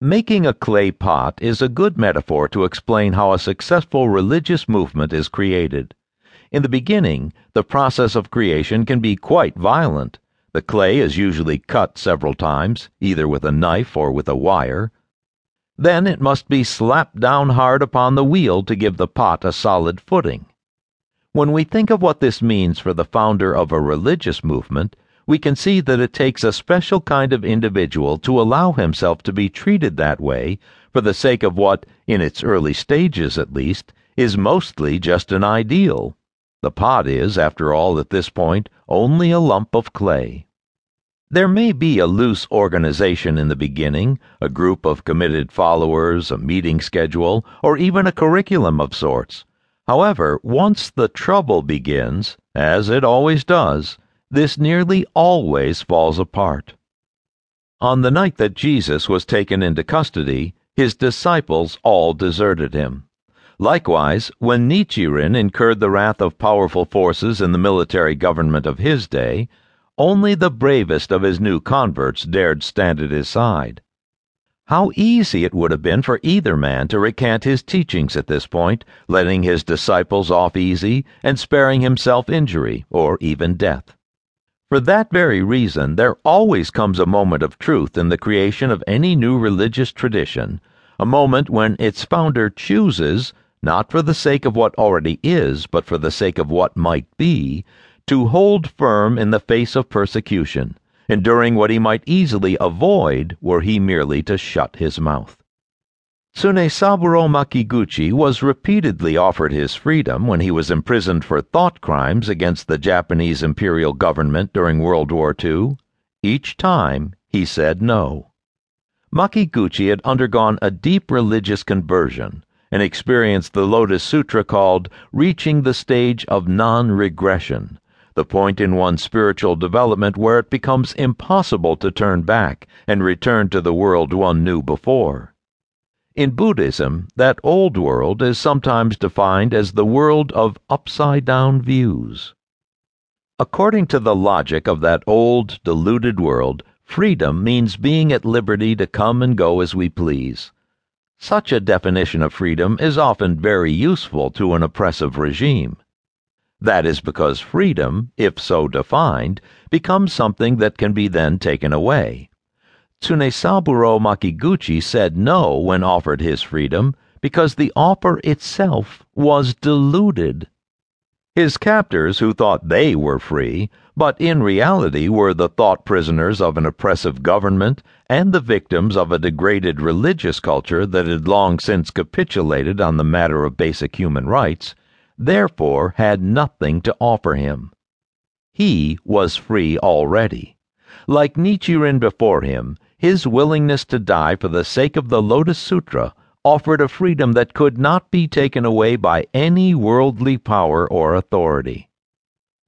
Making a clay pot is a good metaphor to explain how a successful religious movement is created. In the beginning, the process of creation can be quite violent. The clay is usually cut several times, either with a knife or with a wire. Then it must be slapped down hard upon the wheel to give the pot a solid footing. When we think of what this means for the founder of a religious movement, we can see that it takes a special kind of individual to allow himself to be treated that way for the sake of what, in its early stages at least, is mostly just an ideal. The pot is, after all, at this point, only a lump of clay. There may be a loose organization in the beginning, a group of committed followers, a meeting schedule, or even a curriculum of sorts. However, once the trouble begins, as it always does, this nearly always falls apart. On the night that Jesus was taken into custody, his disciples all deserted him. Likewise, when Nichiren incurred the wrath of powerful forces in the military government of his day, only the bravest of his new converts dared stand at his side. How easy it would have been for either man to recant his teachings at this point, letting his disciples off easy and sparing himself injury or even death. For that very reason, there always comes a moment of truth in the creation of any new religious tradition, a moment when its founder chooses, not for the sake of what already is, but for the sake of what might be, to hold firm in the face of persecution, enduring what he might easily avoid were he merely to shut his mouth. Tsunesaburo Makiguchi was repeatedly offered his freedom when he was imprisoned for thought crimes against the Japanese imperial government during World War II. Each time, he said no. Makiguchi had undergone a deep religious conversion and experienced the Lotus Sutra called reaching the stage of non regression, the point in one's spiritual development where it becomes impossible to turn back and return to the world one knew before. In Buddhism, that old world is sometimes defined as the world of upside down views. According to the logic of that old, deluded world, freedom means being at liberty to come and go as we please. Such a definition of freedom is often very useful to an oppressive regime. That is because freedom, if so defined, becomes something that can be then taken away. Tsunesaburo Makiguchi said no when offered his freedom because the offer itself was deluded. His captors, who thought they were free, but in reality were the thought prisoners of an oppressive government and the victims of a degraded religious culture that had long since capitulated on the matter of basic human rights, therefore had nothing to offer him. He was free already. Like Nichiren before him, his willingness to die for the sake of the Lotus Sutra offered a freedom that could not be taken away by any worldly power or authority.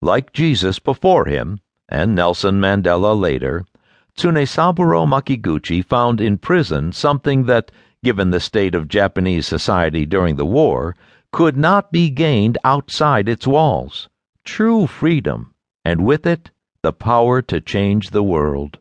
Like Jesus before him, and Nelson Mandela later, Tsunesaburo Makiguchi found in prison something that, given the state of Japanese society during the war, could not be gained outside its walls true freedom, and with it, the power to change the world.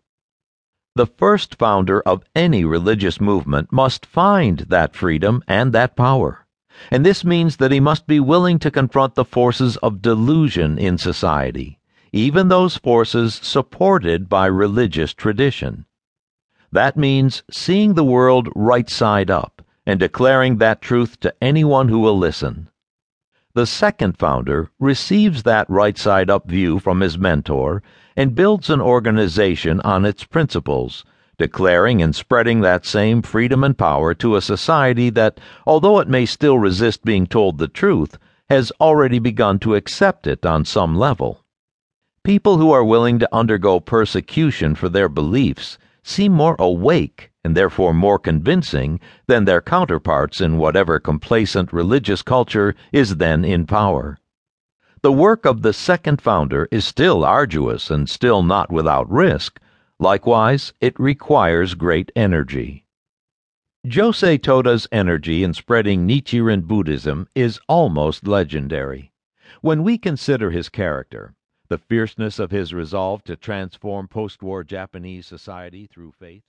The first founder of any religious movement must find that freedom and that power. And this means that he must be willing to confront the forces of delusion in society, even those forces supported by religious tradition. That means seeing the world right side up and declaring that truth to anyone who will listen. The second founder receives that right side up view from his mentor and builds an organization on its principles, declaring and spreading that same freedom and power to a society that, although it may still resist being told the truth, has already begun to accept it on some level. People who are willing to undergo persecution for their beliefs seem more awake and therefore more convincing than their counterparts in whatever complacent religious culture is then in power. The work of the second founder is still arduous and still not without risk. Likewise, it requires great energy. Josei Toda's energy in spreading Nichiren Buddhism is almost legendary. When we consider his character, the fierceness of his resolve to transform post war Japanese society through faith,